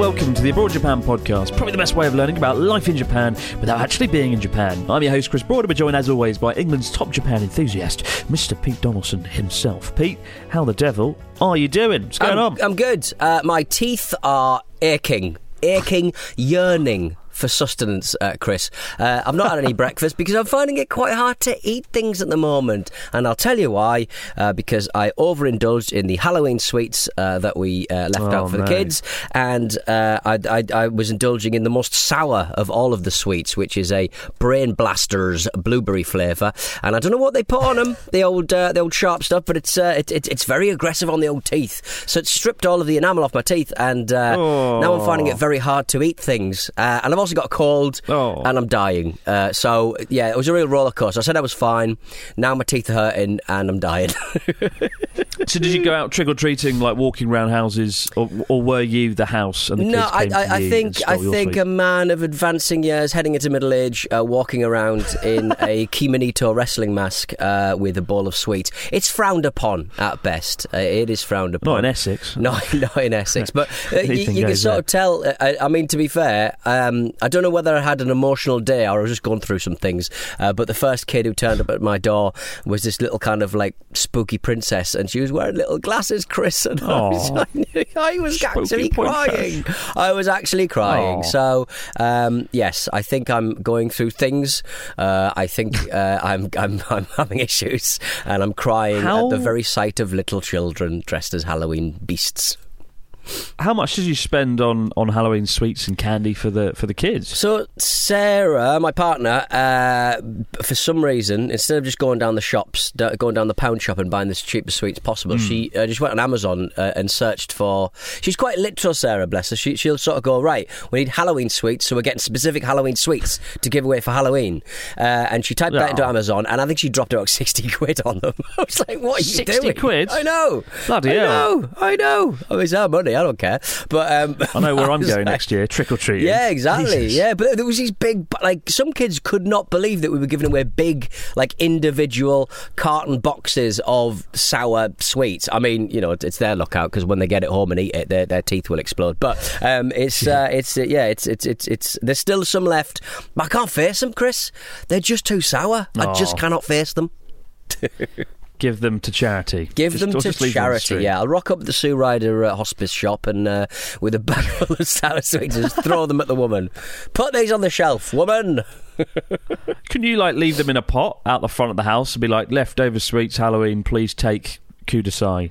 Welcome to the Abroad Japan podcast, probably the best way of learning about life in Japan without actually being in Japan. I'm your host, Chris Broad, joined as always by England's top Japan enthusiast, Mr. Pete Donaldson himself. Pete, how the devil are you doing? What's going I'm, on? I'm good. Uh, my teeth are aching, aching, yearning for sustenance, uh, Chris. Uh, I've not had any breakfast because I'm finding it quite hard to eat things at the moment, and I'll tell you why. Uh, because I overindulged in the Halloween sweets uh, that we uh, left Oh, out for the kids, and uh, I, I, I was indulging in the most sour of all of the sweets, which is a Brain Blasters blueberry flavour. And I don't know what they put on them, the old uh, the old sharp stuff, but it's uh, it, it, it's very aggressive on the old teeth. So it stripped all of the enamel off my teeth, and uh, now I'm finding it very hard to eat things. Uh, and I've also got a cold, Oh. and I'm dying. Uh, so yeah, it was a real roller coaster. I said I was fine. Now my teeth are hurting, and I'm dying. so, did you go out trick or treating, like walking around houses, or, or were you the house and the no, I, I, I think I think a man of advancing years, heading into middle age, uh, walking around in a Kimonito wrestling mask uh, with a bowl of sweets. It's frowned upon at best. Uh, it is frowned upon. Not in Essex. No, not in Essex, but uh, you, you can sort there. of tell. uh, I, I mean, to be fair, um, I don't know whether I had an emotional day or I was just going through some things. Uh, but the first kid who turned up at my door was this little kind of like spooky princess, and she was wearing little glasses, Chris, and I was. I was Spooky actually princess. crying. I was actually crying. Aw. So um, yes, I think I'm going through things. Uh, I think uh, I'm, I'm I'm having issues, and I'm crying How- at the very sight of little children dressed as Halloween beasts. How much did you spend on, on Halloween sweets and candy for the for the kids? So Sarah, my partner, uh, for some reason, instead of just going down the shops, going down the pound shop and buying the cheapest sweets possible, she uh, just went on Amazon uh, and searched for. She's quite literal, Sarah. Bless her. She, she'll sort of go right. We need Halloween sweets, so we're getting specific Halloween sweets to give away for Halloween. Uh, and she typed that into. Amazon, and I think she dropped about sixty quid on them. I was like, "What are you 60 doing?" quid? I know. Bloody I hell. know. I know. Oh, it's our money. I don't care. But um, I know where I'm going like- next year, Trick or treat. yeah, exactly. Jesus. Yeah, but there was these big, like some kids could not believe that we were giving away big, like individual carton boxes of sour sweets. I mean, you know, it's their lookout because when they get it home and eat it, their, their teeth will explode. But um, it's, uh, it's, uh, yeah, it's, it's, it's, it's. There's still some left, I can't face them, Chris. They're just too sour. I just cannot face them. Give them to charity. Give Just- them to leave them the charity. yeah, I'll rock up at the Sue Ryder uh, hospice shop and uh, with a bag full of sour sweets just throw them at the woman. Put these on the shelf, woman. Can you like leave them in a pot out the front of the house and be like leftover sweets Halloween? Please take kudasai.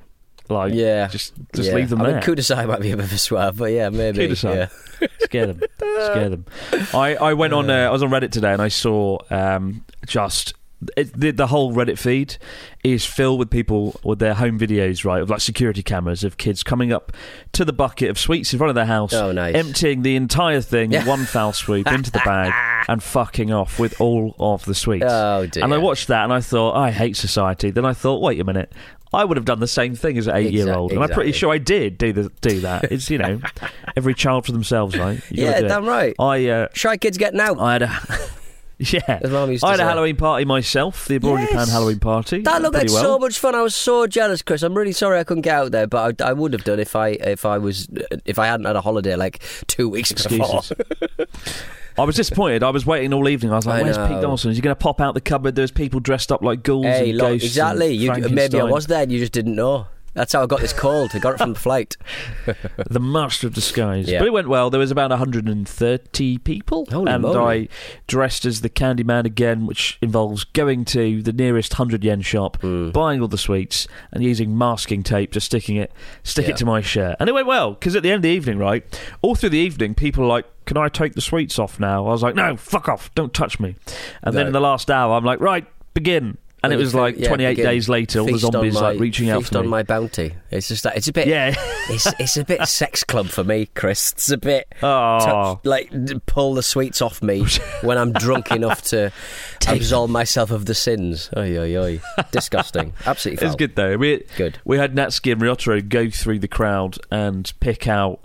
Like Yeah, just just yeah. leave them I there. mean, Kudasai might be a bit of a swerve, but yeah, maybe. Kudasai. Yeah. Scare them. Scare them. I, I went on. Uh, I was on Reddit today and I saw um, just. It, the, the whole Reddit feed is filled with people with their home videos, right, of like security cameras of kids coming up to the bucket of sweets in front of their house, Oh, nice. emptying the entire thing, Yeah. one foul swoop into the bag, and fucking off with all of the sweets. Oh, dear. And I watched that and I thought, I hate society. Then I thought, wait a minute. I would have done the same thing as an eight-year-old, and I'm pretty exactly. sure I did do the, do that. It's you know, every child for themselves, right? You Yeah, it. damn right. I uh, Shy kids getting out. I had a Yeah, Mum used to I had a say. Halloween party myself, the Abroad in Japan Halloween party. That looked like pretty well. so much fun. I was so jealous, Chris. I'm really sorry I couldn't get out there, but I, I would have done if I if I was if I hadn't had a holiday like two weeks before. Excuses. I was disappointed. I was waiting all evening. I was like, I "Where's know. Pete Dawson? Is he going to pop out the cupboard?" There's people dressed up like ghouls Hey, and look, ghosts. exactly. and You, maybe I Frankenstein. was there and you just didn't know. That's how I got this cold. I got it from the flight. the master of disguise. Yeah. But it went well. There was about 130 people, Holy and moly. I dressed as the candy man again, which involves going to the nearest hundred yen shop, Hmm. buying all the sweets, and using masking tape to sticking it, stick Yeah. it to my shirt. And it went well because at the end of the evening, right, all through the evening, people were like. Can I take the sweets off now? I was like, no, fuck off, don't touch me. And then in the last hour, I'm like, right, begin. And it was like yeah, 28 begin. days later, all the zombies my- like reaching out for on me. my bounty. It's just that it's a bit. Yeah. it's it's a bit sex club for me, Chris. It's a bit Oh. touch, like pull the sweets off me when I'm drunk enough to absolve myself of the sins. Oi oi oi! Disgusting. Absolutely. It's foul. good though. We Good. We had Natsuki and Ryotaro go through the crowd and pick out.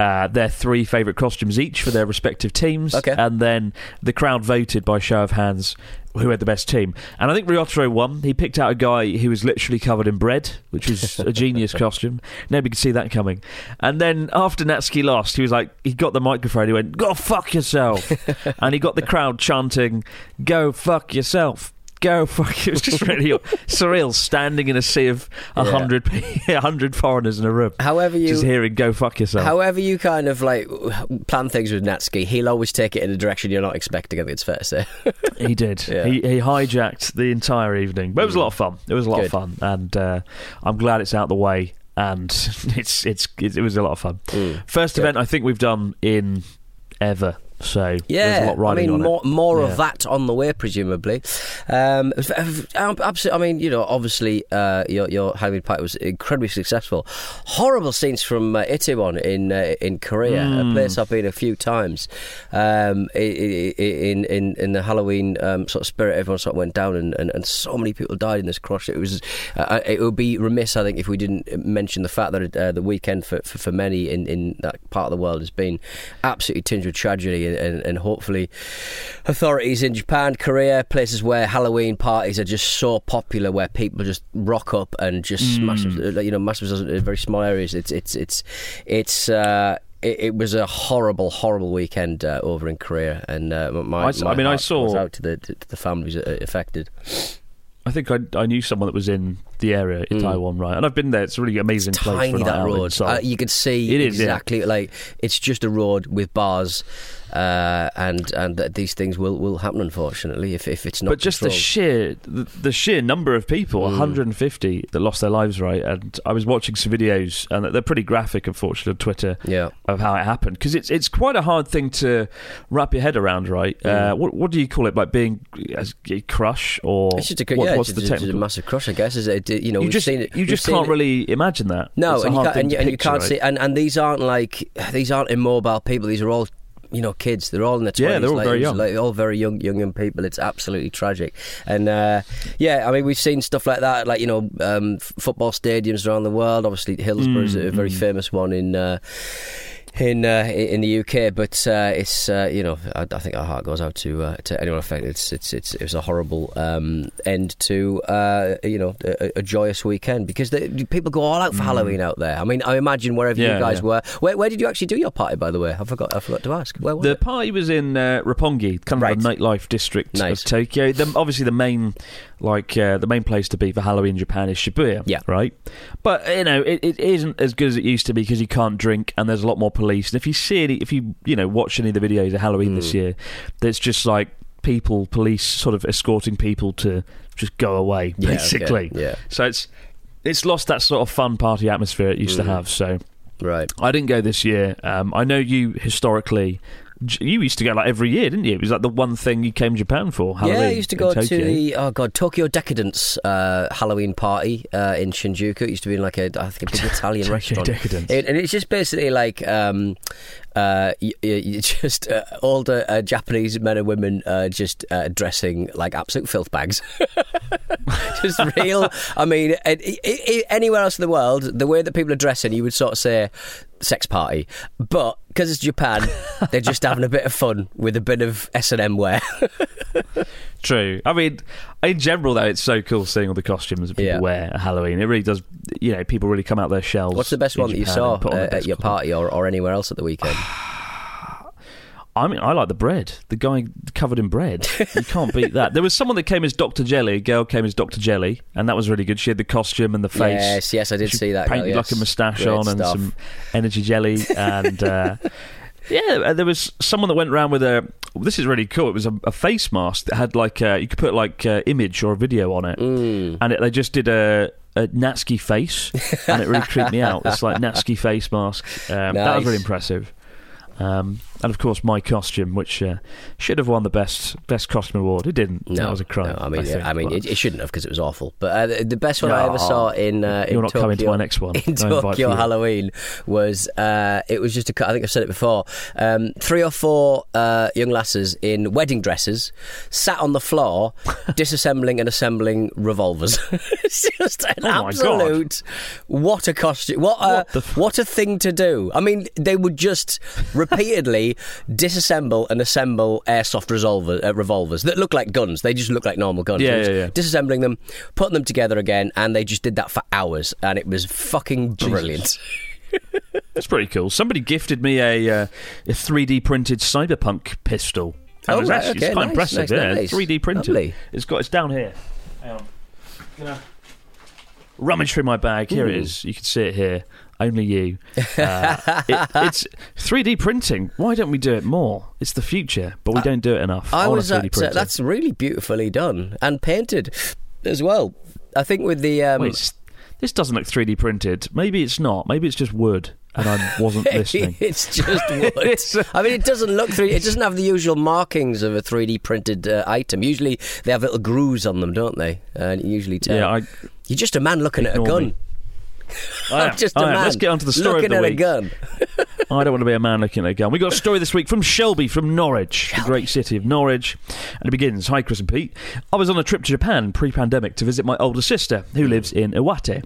Uh, their three favourite costumes each for their respective teams, Okay. and then the crowd voted by show of hands who had the best team. And I think Ryotaro won. He picked out a guy who was literally covered in bread, which was a genius costume. Nobody could see that coming. And then after Natsuki lost, he was like, he got the microphone. He went, "Go fuck yourself," and he got the crowd chanting, "Go fuck yourself." Go fuck! It was just really surreal, standing in a sea of a hundred, a hundred foreigners in a room. However you- just hearing "Go fuck yourself." However, you kind of like plan things with Natsuki, he'll always take it in a direction you're not expecting. I think it's fair to say. He did. Yeah. He, he hijacked the entire evening, but it was a lot of fun. It was a lot Good. of fun, and uh, I'm glad it's out the way. And it's it's it, was a lot of fun. First Good. event I think we've done in ever. So Yeah, there's a lot I mean, on more it. more Yeah. of that on the way, presumably. Um, absolutely. I mean, you know, obviously, uh, your your Halloween party was incredibly successful. Horrible scenes from uh, Itaewon in uh, in Korea, Hmm. a place I've been a few times. Um, in in in the Halloween um, sort of spirit, everyone sort of went down, and, and, and so many people died in this crush. It was uh, it would be remiss, I think, if we didn't mention the fact that uh, the weekend for, for for many in in that part of the world has been absolutely tinged with tragedy, and, and, and hopefully authorities in Japan, Korea, places where Halloween parties are just so popular, where people just rock up and just smash, uh, you know, massive in very small areas. It's it's it's it's. Uh, it, it was a horrible, horrible weekend uh, over in Korea, and uh, my, I my I mean, I saw- out to the to, to the families uh, affected. I think I, I knew someone that was in the area in Itaewon, right? And I've been there. It's a really amazing place. Mm. Tiny that road. inside. Uh, you could see It is, yeah. exactly like it's just a road with bars, uh, and and that these things will, will happen unfortunately if, if it's not. but just the controlled. Mm. sheer the, the sheer number of people 150 that lost their lives right and i was watching some videos and they're pretty graphic unfortunately on twitter Yeah. of how it happened because it's it's quite a hard thing to wrap your head around right uh, what, what do you call it like being as a crush or Mm. It's just a, what- yeah, what's it's the just a massive crush, I guess. Is it? You know, you just it. you just can't really imagine that No, and you can't, and, you, and you can't right? see, and, and these aren't like these aren't immobile people. These are all. You know, kids. They're all in their twenties. Yeah, they're all like, very young. Like, all very young, young, young people. It's absolutely tragic. And uh, yeah, I mean, we've seen stuff like that, like you know, um, football stadiums around the world. Obviously, Hillsborough is a Mm, very famous one in. Uh, in uh, in the UK, but uh, it's uh, you know I, I think our heart goes out to uh, to anyone affected. It's it's it's it was a horrible um, end to uh, you know a, a joyous weekend because the, people go all out for Halloween out there. I mean, I imagine wherever Mm. Yeah, you guys yeah. were. Where, where did you actually do your party? By the way, I forgot I forgot to ask. Where was The it? party was in uh, Roppongi, kind of Right. the nightlife district Nice. of Tokyo. The, obviously, the main, like uh, the main place to be for Halloween in Japan is Shibuya. Yeah. right. But you know, it, it isn't as good as it used to be because you can't drink and there's a lot more police. And if you see any, if you you know watch any of the videos of Halloween Hmm. this year, there's just like people, police, sort of escorting people to just go away, Yeah, okay. basically. Yeah. So it's it's lost that sort of fun party atmosphere it used Hmm. to have. So. Right. I didn't go this year. Um, I know you historically. You used to go like every year, didn't you? It was like the one thing you came to Japan for. Halloween yeah, I used to go to the oh god Tokyo Decadence uh, Halloween party uh, in Shinjuku. It used to be in like a I think a big Italian restaurant. Decadence. It- and it's just basically like um, uh, you, you just uh, older uh, Japanese men and women uh, just uh, dressing like absolute filth bags. just real. I mean, it, it, it, anywhere else in the world, the way that people are dressing, you would sort of say sex party, but because it's Japan, they're just having a bit of fun with a bit of S and M wear. True. I mean, in general, though, it's so cool seeing all the costumes that people Yeah. wear at Halloween. It really does. You know, people really come out their shells. What's the best one that you saw on uh, at your costume. party or, or anywhere else at the weekend? I mean, I like the bread. The guy covered in bread. You can't beat that. There was someone that came as Dr. Jelly. A girl came as Dr. Jelly, and that was really good. She had the costume and the face. Yes, yes, I did She see that. girl, Painted like a moustache on and stuff. some energy jelly, and uh, yeah, there was someone that went around with a. This is really cool. It was a, a face mask that had like uh, you could put like uh, image or a video on it, Mm. and it, they just did a. A Natsuki face, and it really creeped me out. It's like Natsuki face mask. Um, That was really impressive. Um, and of course, my costume, which uh, should have won the best best costume award. It didn't. No, that was a crime. No, I mean, think, I mean, it, it shouldn't have because it was awful. But uh, the- best one I ever saw in uh, in You're not Tokyo, coming to my next one. in No Tokyo. Halloween was uh, it was just a, I think I've said it before. Um, three or four uh, young lasses in wedding dresses sat on the floor disassembling and assembling revolvers. it's just an Oh absolute what a costume! What a What f- what a thing to do. I mean, they would just repeatedly disassemble and assemble airsoft revolver, uh, revolvers that look like guns. They just look like normal guns. Yeah, yeah, yeah. Disassembling them, putting them together again, and they just did that for hours, and it was fucking brilliant. That's pretty cool. Somebody gifted me a uh, a 3D printed cyberpunk pistol. And Oh, it right, actually, okay, it's quite nice, impressive. nice, yeah, nice. 3D printed. Lovely. It's got it's down here. Hang on. Gonna rummage through my bag. Here it is. You can see it here. Only you. Uh, it, it's 3D printing. Why don't we do it more? It's the future, but we don't do it enough. I want was a 3D at, uh, that's really beautifully done and painted as well. I think with the um, Wait, this doesn't look 3D printed. Maybe it's not. Maybe it's just wood, and I wasn't listening. it's just wood. It's- I mean, it doesn't look three. It doesn't have the usual markings of a 3D printed uh, item. Usually, they have little grooves on them, don't they? And you usually tell. Yeah, I, You're just a man looking at a gun. me. I am. just a I am. man Let's get on to the story looking of the at week. a gun. I don't want to be a man looking at a gun. We got a story this week from Shelby, from Norwich, the great city of Norwich. And it begins Hi, Chris and Pete. I was on a trip to Japan pre pandemic to visit my older sister, who hmm. lives in Iwate.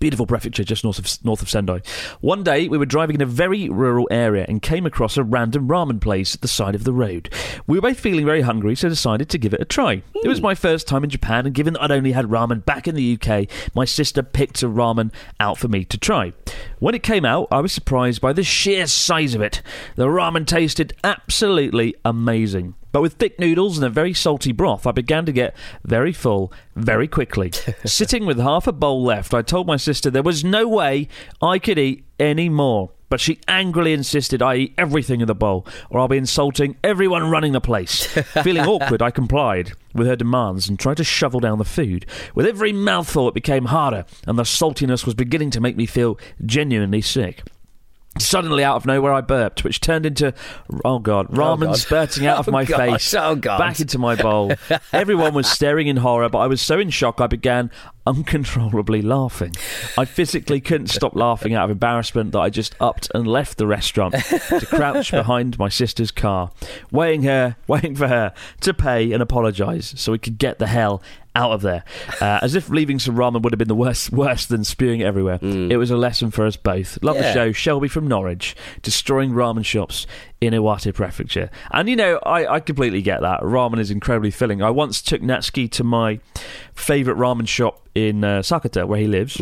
Beautiful prefecture just north of north of Sendai. One day we were driving in a very rural area and came across a random ramen place at the side of the road. We were both feeling very hungry, so decided to give it a try. It was my first time in Japan, and given that I'd only had ramen back in the UK, my sister picked a ramen out for me to try. When it came out, I was surprised by the sheer size of it. The ramen tasted absolutely amazing. But with thick noodles and a very salty broth, I began to get very full very quickly. Sitting with half a bowl left, I told my sister there was no way I could eat any more. But she angrily insisted I eat everything in the bowl, or I'll be insulting everyone running the place. Feeling awkward, I complied with her demands and tried to shovel down the food. With every mouthful, it became harder, and the saltiness was beginning to make me feel genuinely sick. Suddenly, out of nowhere, I burped, which turned into, oh god, oh ramen God. spurting out of Oh, my gosh. face, Oh, God. back into my bowl. Everyone was staring in horror, but I was so in shock I began uncontrollably laughing. I physically couldn't stop laughing out of embarrassment that I just upped and left the restaurant to crouch behind my sister's car, waiting her, waiting for her to pay and apologise so we could get the hell out of there. Uh, as if leaving some ramen would have been the worst, worse than spewing it everywhere. It was a lesson for us both. Love the show. Shelby from Norwich, destroying ramen shops in Iwate Prefecture. And you know, I, I completely get that. Ramen is incredibly filling. I once took Natsuki to my favourite ramen shop in uh, Sakata, where he lives.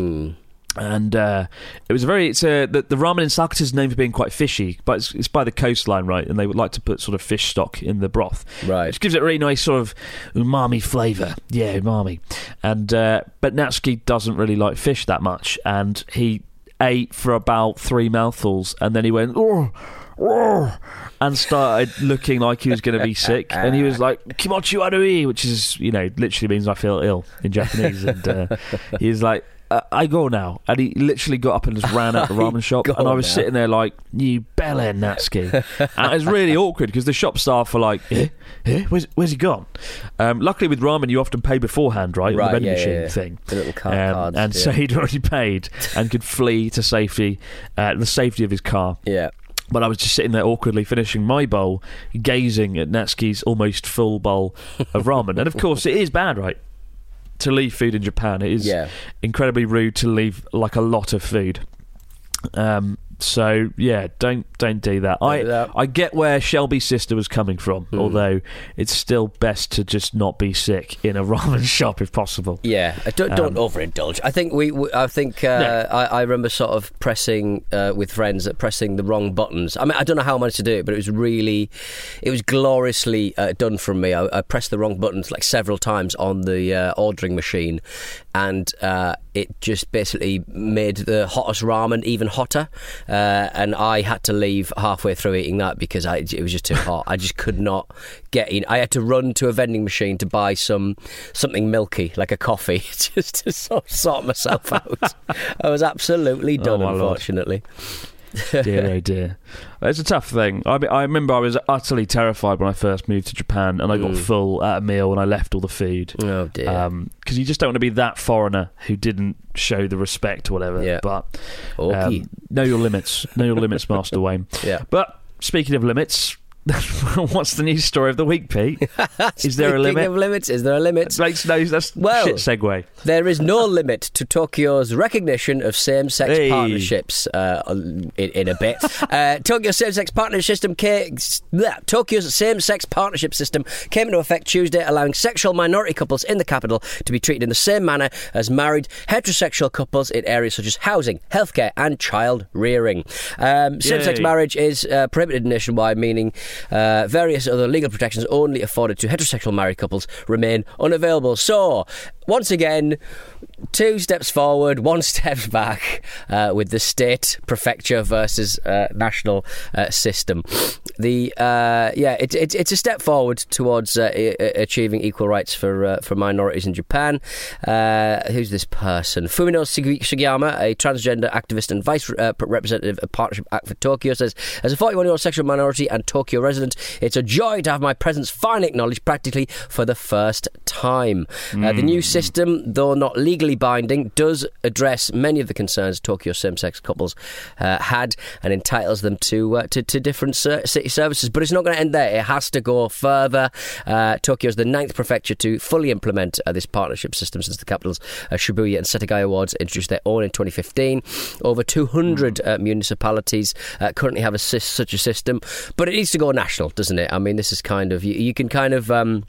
And uh, it was a very. It's a the, the ramen in Sakata is known for being quite fishy, but it's, it's by the coastline, right? And they would like to put sort of fish stock in the broth, Right. Which gives it a really nice sort of umami flavour. Yeah, umami. And uh, but Natsuki doesn't really like fish that much, and he ate for about three mouthfuls, and then he went. Oh," and started looking like he was going to be sick, and he was like "kimochi warui," which is you know literally means I feel ill in Japanese, and uh, he's like. Uh, I go now, and he literally got up and just ran out the ramen shop, and I was now. sitting there like, "You bellend Natsuki," and it was really awkward because the shop staff were like, "Eh, eh, where's, where's he gone?" Um, luckily, with ramen, you often pay beforehand, right? Right, the vending yeah, yeah, machine yeah. thing, The little card- Um, cards, and yeah. so he'd already paid and could flee to safety, uh, the safety of his car. Yeah. But I was just sitting there awkwardly finishing my bowl, gazing at Natsuki's almost full bowl of ramen. and of course, it is bad, right? To leave food in Japan, it is Yeah. incredibly rude to leave like a lot of food. Um, so yeah, don't don't do that. I. I get where Shelby's sister was coming from, Hmm. although it's still best to just not be sick in a ramen shop if possible. Yeah, uh, don't don't Um, overindulge. I think we, we I think uh, I, I remember sort of pressing uh, with friends at pressing the wrong buttons. I mean, I don't know how I managed to do it, but it was really, it was gloriously uh, done from me. I, I pressed the wrong buttons like several times on the uh, ordering machine, and uh, it just basically made the hottest ramen even hotter. Uh, and I had to leave halfway through eating that because I, it was just too hot. I just could not get in. I had to run to a vending machine to buy some something milky, like a coffee, just to sort, sort myself out. I was absolutely done, unfortunately. Lord. dear oh dear. It's a tough thing. I, mean, I remember I was utterly terrified when I first moved to Japan and I got Mm. full at a meal and I left all the food. Oh dear. Because you just don't want to be that foreigner who didn't show the respect or whatever. Yeah. But Okay. um, know your limits. Know your limits, Master Wayne. yeah. But speaking of limits, what's the news story of the week, Pete? Is there a limit? of limits, is there a limit? Makes no, that's Well- shit segue. There is no limit to Tokyo's recognition of same-sex Hey. partnerships. Uh, in, in a bit, uh, Tokyo's same-sex partnership system. Ca- bleh, Tokyo's same-sex partnership system came into effect Tuesday, allowing sexual minority couples in the capital to be treated in the same manner as married heterosexual couples in areas such as housing, healthcare, and child rearing. Um, same-sex marriage is uh, prohibited nationwide, meaning uh, various other legal protections only afforded to heterosexual married couples remain unavailable. So, once again, two steps forward, one step back uh, with the state prefecture versus uh, national uh, system. The uh, yeah, it's it's it's a step forward towards uh, achieving equal rights for uh, for minorities in Japan. Uh, who's this person? Fumino Sugi- Sugiyama, a transgender activist and vice uh, representative of Partnership Act for Tokyo, says, as a 41 year old sexual minority and Tokyo resident, it's a joy to have my presence finally acknowledged practically for the first time. Uh, the new system, though not legally binding, does address many of the concerns Tokyo same sex couples uh, had and entitles them to, uh, to, to different ser- city services. But it's not going to end there. It has to go further. Uh, Tokyo is the ninth prefecture to fully implement uh, this partnership system since the capitals uh, Shibuya and Setagaya wards introduced their own in 2015. Over 200 uh, municipalities uh, currently have a such a system, but it needs to go national, doesn't it? I mean, this is kind of you, you can kind of. Um,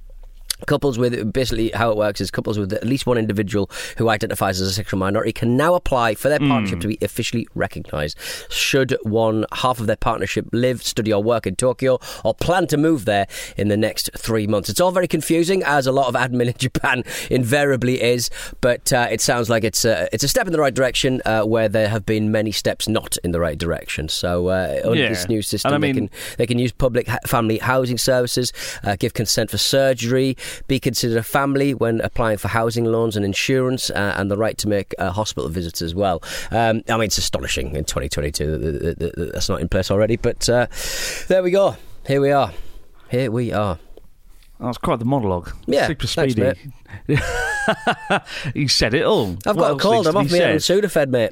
Couples with basically how it works is couples with at least one individual who identifies as a sexual minority can now apply for their partnership to be officially recognised. Should one half of their partnership live, study, or work in Tokyo, or plan to move there in the next three months? It's all very confusing, as a lot of admin in Japan invariably is. But uh, it sounds like it's a, it's a step in the right direction, uh, where there have been many steps not in the right direction. So uh, under Yeah. this new system, I they can they can use public family housing services, uh, give consent for surgery, be considered a family when applying for housing loans and insurance, uh, and the right to make uh, hospital visits as well. Um, I mean, it's astonishing in 2022 that, that, that, that that's not in place already, but uh, there we go. Here we are. Here we are. That's quite the monologue. Yeah, Super thanks, speedy. you said it all. I've What got a cold. I'm off me and? Sudafed, mate.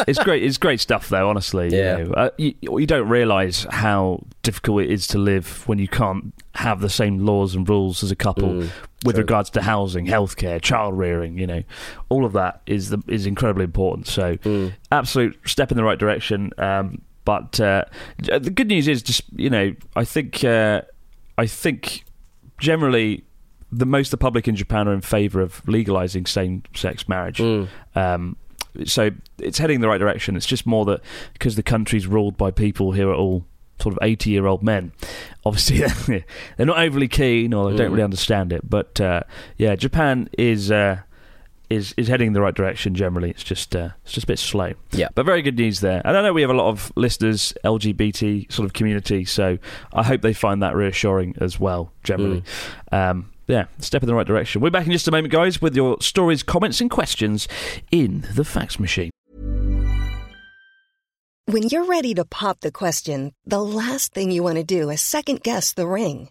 it's great. It's great stuff, though. Honestly, Yeah. you, know. uh, you, you don't realise how difficult it is to live when you can't have the same laws and rules as a couple Mm, with true. regards to housing, healthcare, child rearing. You know, all of that is the, is incredibly important. So, Mm. absolute step in the right direction. Um, but uh, the good news is, just you know, I think uh, I think generally the most of the public in Japan are in favour of legalising same-sex marriage. Mm. Um, so it's heading in the right direction. It's just more that because the country's ruled by people who are all sort of 80 year old men, obviously they're not overly keen or they don't Mm. really understand it. But uh, yeah, Japan is. Uh, is is heading in the right direction generally. It's just uh, it's just a bit slow. Yeah. But very good news there. And I know we have a lot of listeners LGBT sort of community, so I hope they find that reassuring as well. Generally, um, yeah, step in the right direction. We're back in just a moment, guys, with your stories, comments, and questions in the fax machine. When you're ready to pop the question, the last thing you want to do is second guess the ring.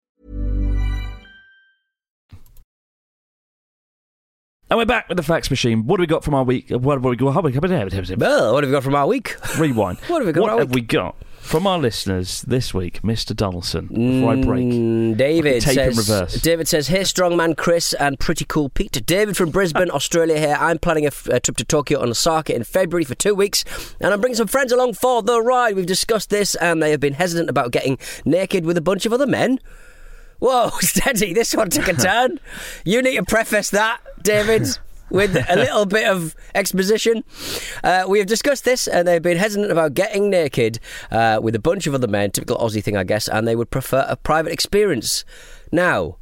And we're back with the fax machine. What do we got from our week? What have we got? What have we got from our week? Rewind. What have we got What from our have we got from our listeners this week, Mr. Donaldson? Before I break, Mm, David says. reverse. David says, "Hey, strongman Chris and pretty cool Pete. David from Brisbane, Australia. Here, I'm planning a, f- a trip to Tokyo on Osaka in February for two weeks, and I'm bringing some friends along for the ride. We've discussed this, and they have been hesitant about getting naked with a bunch of other men." Whoa, steady! This one took a turn. You need to preface that, David. With a little bit of exposition. Uh, we have discussed this, and they've been hesitant about getting naked uh, with a bunch of other men, typical Aussie thing, I guess, and they would prefer a private experience. Now,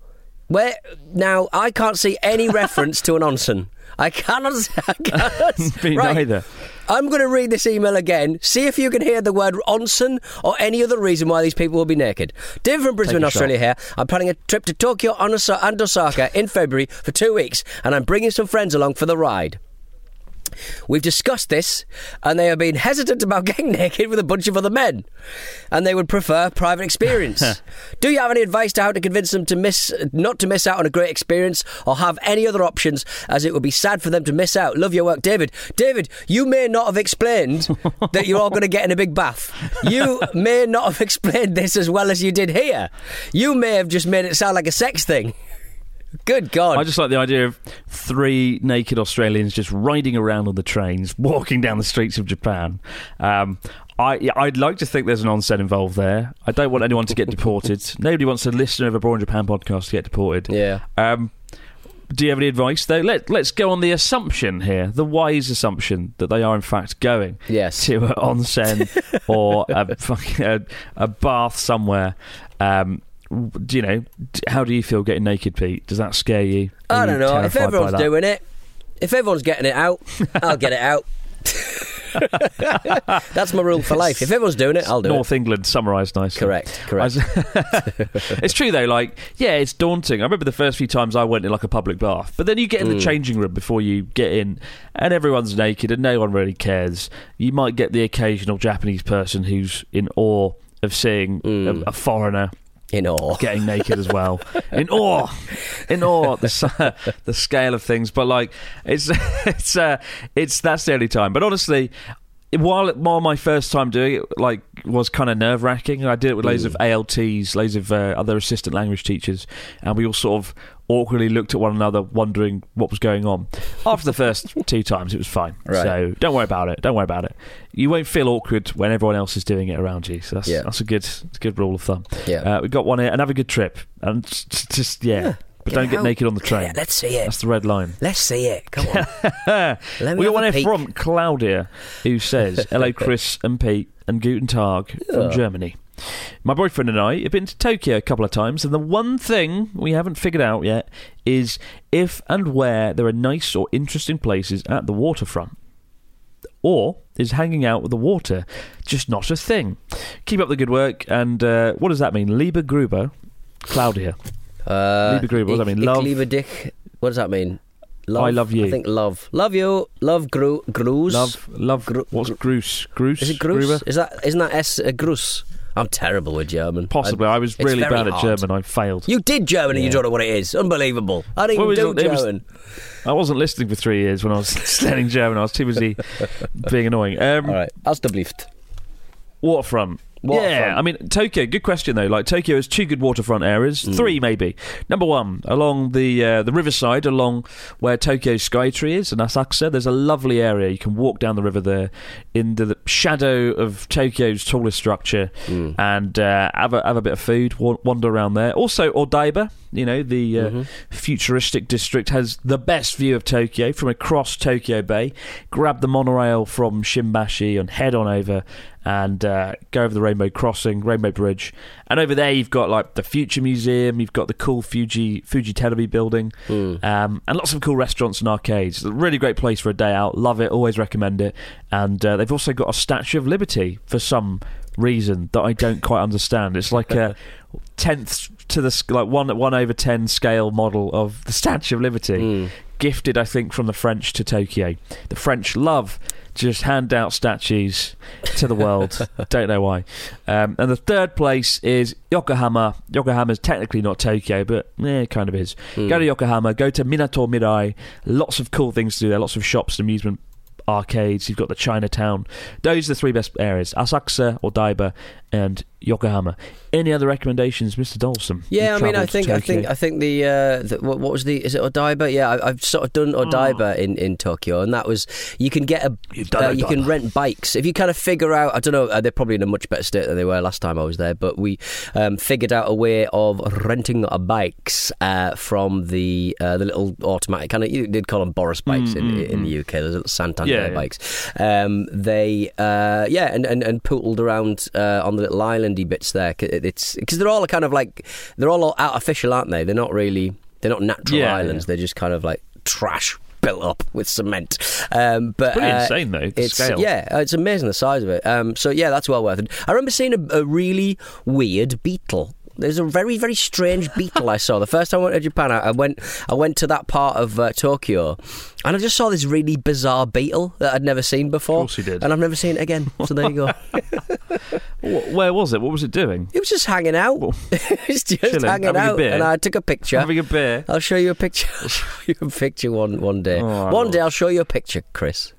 where now I can't see any reference to an onsen. I cannot. I cannot Me right. neither. I'm going to read this email again. See if you can hear the word onsen or any other reason why these people will be naked. David from Brisbane, Australia here. I'm planning a trip to Tokyo and Osaka in February for two weeks, and I'm bringing some friends along for the ride. We've discussed this, and they have been hesitant about getting naked with a bunch of other men, and they would prefer private experience. Do you have any advice to how to convince them to miss, not to miss out on a great experience, or have any other options, as it would be sad for them to miss out? Love your work, David. David, you may not have explained that you're all going to get in a big bath. You may not have explained this as well as you did here. You may have just made it sound like a sex thing. Good God! I just like the idea of three naked Australians just riding around on the trains, walking down the streets of Japan. Um, I, I'd like to think there's an onsen involved there. I don't want anyone to get deported. Nobody wants a listener of Abroad in Japan podcast to get deported. Yeah. Um, do you have any advice though? Let Let's go on the assumption here, the wise assumption that they are in fact going Yes. to an onsen or a, a, a bath somewhere. Um, you know? How do you feel getting naked, Pete? Does that scare you? Are I don't know. If everyone's doing it, if everyone's getting it out, I'll get it out. That's my rule for life. If everyone's doing it, I'll do North it. North England summarised nicely. Correct, correct. It's true though. Like, yeah, it's daunting. I remember the first few times I went in like a public bath, but then you get in Mm. the changing room before you get in, and everyone's naked, and no one really cares. You might get the occasional Japanese person who's in awe of seeing Mm. a, a foreigner In awe. getting naked as well. In awe, in awe, the the scale of things. But like, it's it's uh, it's that's the only time. But honestly. While while my first time doing it like was kind of nerve wracking, I did it with loads of ALTs, loads of uh, other assistant language teachers, and we all sort of awkwardly looked at one another, wondering what was going on. After the first two times, it was fine. Right. So don't worry about it. Don't worry about it. You won't feel awkward when everyone else is doing it around you. So that's Yeah. that's a good a good rule of thumb. Yeah. Uh, we got one here, and have a good trip, and just, just yeah, but don't get naked on the train. Yeah, let's see it. That's the red line. Let's see it. Come on. Let me we have got one a here peek. from Claudia, who says, "Hello, Chris and Pete and Guten Tag from. Germany." My boyfriend and I have been to Tokyo a couple of times, and the one thing we haven't figured out yet is if and where there are nice or interesting places at the waterfront. Or is hanging out with the water just not a thing? Keep up the good work, and uh, what does that mean? Lieber Gruber, Claudia. Uh, Liebe Grüße, what does that mean? Love? Liebe dich. What does that mean? Love? I love you. I think love. Love you. Love gru- Gruus. Love, love. Gru- what's Gruus? Gruus? Is it Gruus? Gruber? Is that isn't that S uh? I'm terrible with German. Possibly. I, was really bad at hard. German. I failed. You did German and you don't know what it is. Unbelievable. I even Well, it do it was- German. I wasn't listening for three years when I was studying German. I was too busy being annoying. Um, All right. Waterfront. Waterfront. Yeah, I mean Tokyo. Good question though. Like Tokyo has two good waterfront areas, Mm. three maybe. Number one, along the uh, the riverside, along where Tokyo Skytree is in Asakusa. There's a lovely area. You can walk down the river there, in the shadow of Tokyo's tallest structure, Mm. and uh, have a have a bit of food. wa- Wander around there. Also Odaiba, you know the uh, Mm-hmm. futuristic district has the best view of Tokyo from across Tokyo Bay. Grab the monorail from Shimbashi and head on over and uh, go over the Rainbow Crossing, Rainbow Bridge, and over there you've got like the Future Museum, you've got the cool Fuji Fuji Television building, um, and lots of cool restaurants and arcades. It's a really great place for a day out. Love it, always recommend it. And uh, they've also got a Statue of Liberty for some reason that I don't quite understand. It's like a tenth to the like one one over ten scale model of the Statue of Liberty, gifted I think from the French to Tokyo. The French love to just hand out statues to the world. Don't know why. Um, and the third place is Yokohama. Yokohama is technically not Tokyo, but eh, it kind of is. Go to Yokohama. Go to Minato Mirai. Lots of cool things to do there. Lots of shops, amusement arcades. You've got the Chinatown. Those are the three best areas: Asakusa, Odaiba, and Yokohama. Any other recommendations, Mr. Dawson? Yeah, I mean, I think, I think, I think the, uh, the what, what was the? Is it Odaiba? Yeah, I, I've sort of done Odaiba in, in Tokyo, and that was you can get a, Oh. Uh, you can rent bikes if you kind of figure out. I don't know, uh, they're probably in a much better state than they were last time I was there, but we um, figured out a way of renting bikes uh, from the uh, the little automatic kind of you did call them Boris bikes in, in the UK. Those little Santander Mm, Yeah, yeah. bikes. Um, they uh, yeah, and and and pootled around uh, on the little islandy bits there. It's because they're all kind of like they're all artificial, aren't they? They're not really they're not natural Yeah, islands. yeah. They're just kind of like trash built up with cement. Um, but pretty uh, insane, though, the it's, scale. Yeah, uh, it's amazing the size of it. Um, so yeah, that's well worth it. I remember seeing a, a really weird beetle. There's a very very strange beetle I saw the first time I went to Japan. I, I went I went to that part of uh, Tokyo, and I just saw this really bizarre beetle that I'd never seen before. Of course you did. and I've never seen it again. So there you go. Where was it? What was it doing? It was just hanging out. it was just Chilling, hanging out, and I took a picture. Having a beer. I'll show you a picture. I'll show you a picture one one day. Oh, one day I'll show you a picture, Chris.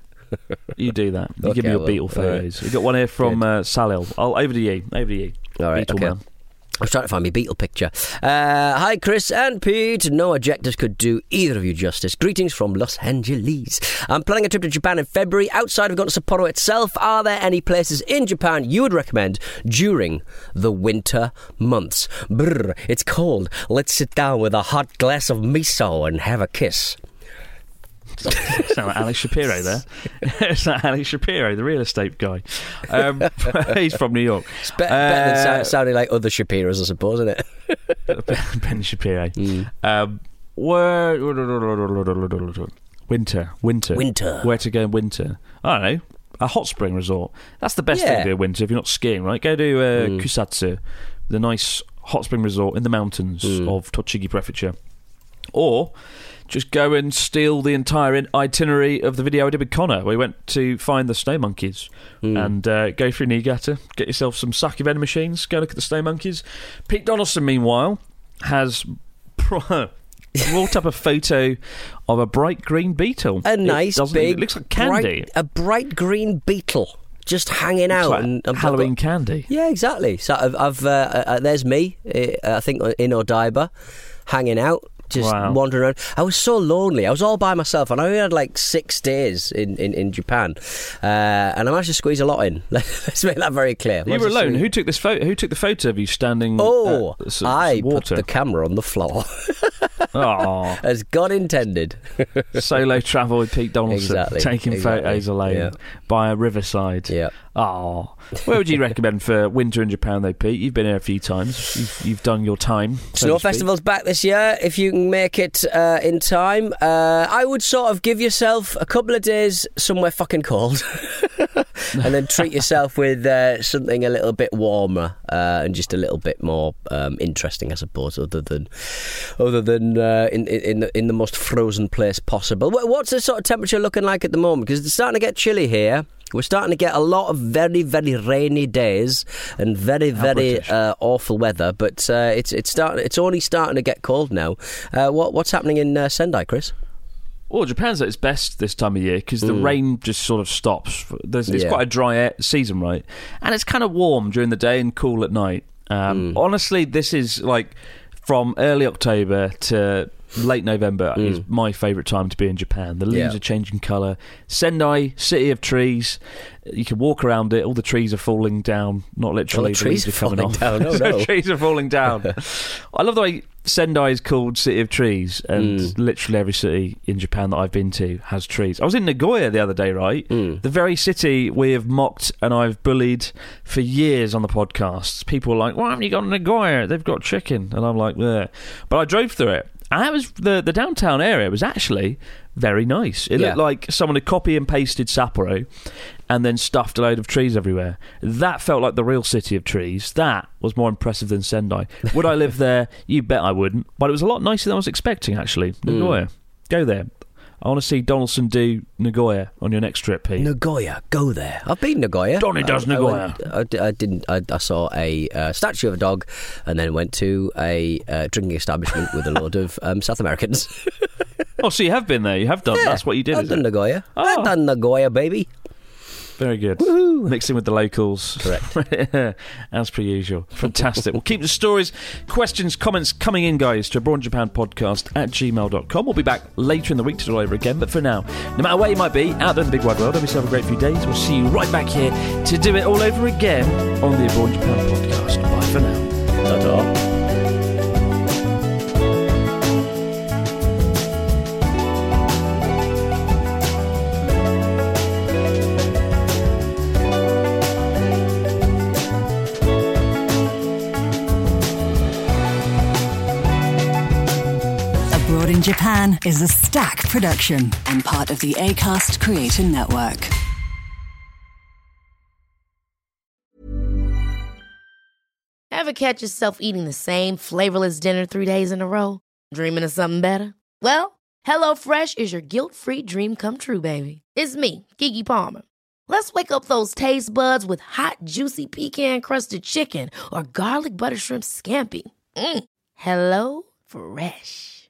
You do that. You give me your beetle photos. You got one here from uh, Salil. I'll over to you. Over to you. All right, Beetle okay. man. I was trying to find my beetle picture. Uh, hi, Chris and Pete. No adjectives could do either of you justice. Greetings from Los Angeles. I'm planning a trip to Japan in February. Outside of going to Sapporo itself, are there any places in Japan you would recommend during the winter months? Brr, it's cold. Let's sit down with a hot glass of miso and have a kiss. Sound like Alex Shapiro there. it's like Alex Shapiro, the real estate guy. Um, he's from New York. It's be- better than Uh, sou- sounding like other Shapiros, I suppose, isn't it? Ben Shapiro. Mm. Um, where, winter, winter, Winter. Where to go in winter? I don't know. A hot spring resort. That's the best thing to do in winter if you're not skiing, right? Go to uh, Mm. Kusatsu, the nice hot spring resort in the mountains Mm. of Tochigi Prefecture, or just go and steal the entire itinerary of the video I did with Connor. We went to find the snow monkeys Mm. and uh, go through Niigata, get yourself some sake vending machines, go look at the snow monkeys. Pete Donaldson, meanwhile, has brought up a photo of a bright green beetle. A nice big, It looks like candy. bright, a bright green beetle just hanging out like and got- Halloween candy. Yeah, exactly. So I've, I've uh, uh, there's me. Uh, I think in Odaiba, hanging out. Just Wow. wandering around. I was so lonely. I was all by myself, and I only had like six days in, in, in Japan, uh, and I managed to squeeze a lot in. Let's make that very clear. You were alone. Who took this photo? Who took the photo of you standing? Oh, at some, I some put the camera on the floor, oh, as God intended. solo travel with Pete Donaldson, Exactly, taking exactly, photos alone yeah. by a riverside. Yeah. Oh, where would you recommend for winter in Japan, though, Pete? You've been here a few times. You've, you've done your time. so Snow. Festival's back this year. If you can make it uh, in time, uh, I would sort of give yourself a couple of days somewhere fucking cold. and then treat yourself with uh, something a little bit warmer uh, and just a little bit more um, interesting, I suppose, other than other than uh, in in the, in the most frozen place possible. What's the sort of temperature looking like at the moment? Because it's starting to get chilly here. We're starting to get a lot of very, very rainy days and very, How very uh, awful weather. But uh, it's it's starting. It's only starting to get cold now. Uh, what what's happening in uh, Sendai, Chris? Well, Japan's at its best this time of year because the rain just sort of stops. There's, it's Mm. Yeah. quite a dry air season, right? And it's kind of warm during the day and cool at night. Um, Mm. Honestly, this is like from early October to late November is my favourite time to be in Japan. The leaves Mm. Yeah. are changing colour. Sendai, city of trees. You can walk around it. All the trees are falling down. Not literally. The trees leaves are coming falling off. down. Oh, no. trees are falling down. I love the way Sendai is called City of Trees, and Mm. literally every city in Japan that I've been to has trees. I was in Nagoya the other day, right? Mm. The very city we have mocked and I've bullied for years on the podcasts. People are like, "Why haven't you gone to Nagoya? They've got chicken," and I'm like, "Yeah." But I drove through it. And that was the the downtown area was actually very nice. It Yeah. looked like someone had copy and pasted Sapporo and then stuffed a load of trees everywhere. That felt like the real city of trees. That was more impressive than Sendai. Would I live there? You bet I wouldn't. But it was a lot nicer than I was expecting, actually. Hmm. Nagoya. Go there. I want to see Donaldson do Nagoya on your next trip, Pete. Nagoya, go there. I've been Nagoya. Donny does I- I Nagoya. went- I, I didn't. I, I saw a uh, statue of a dog, and then went to a uh, drinking establishment with a load of um, South Americans. oh, so you have been there. You have done. That's what you did, I've done it? Nagoya. Oh. I've done Nagoya, baby. Very good. Mixing with the locals. Correct. As per usual. Fantastic. we'll keep the stories, questions, comments coming in, guys, to Abroad Japan podcast at gmail.com. We'll be back later in the week to do it all over again. But for now, no matter where you might be, out there in the big wide world, have yourself a great few days. We'll see you right back here to do it all over again on the Abroad Japan podcast. Bye for now. Is a stack production and part of the ACAST Creator Network. Ever catch yourself eating the same flavorless dinner three days in a row? Dreaming of something better? Well, HelloFresh is your guilt free dream come true, baby. It's me, Keke Palmer. Let's wake up those taste buds with hot, juicy pecan crusted chicken or garlic butter shrimp scampi. Mm. Hello Fresh.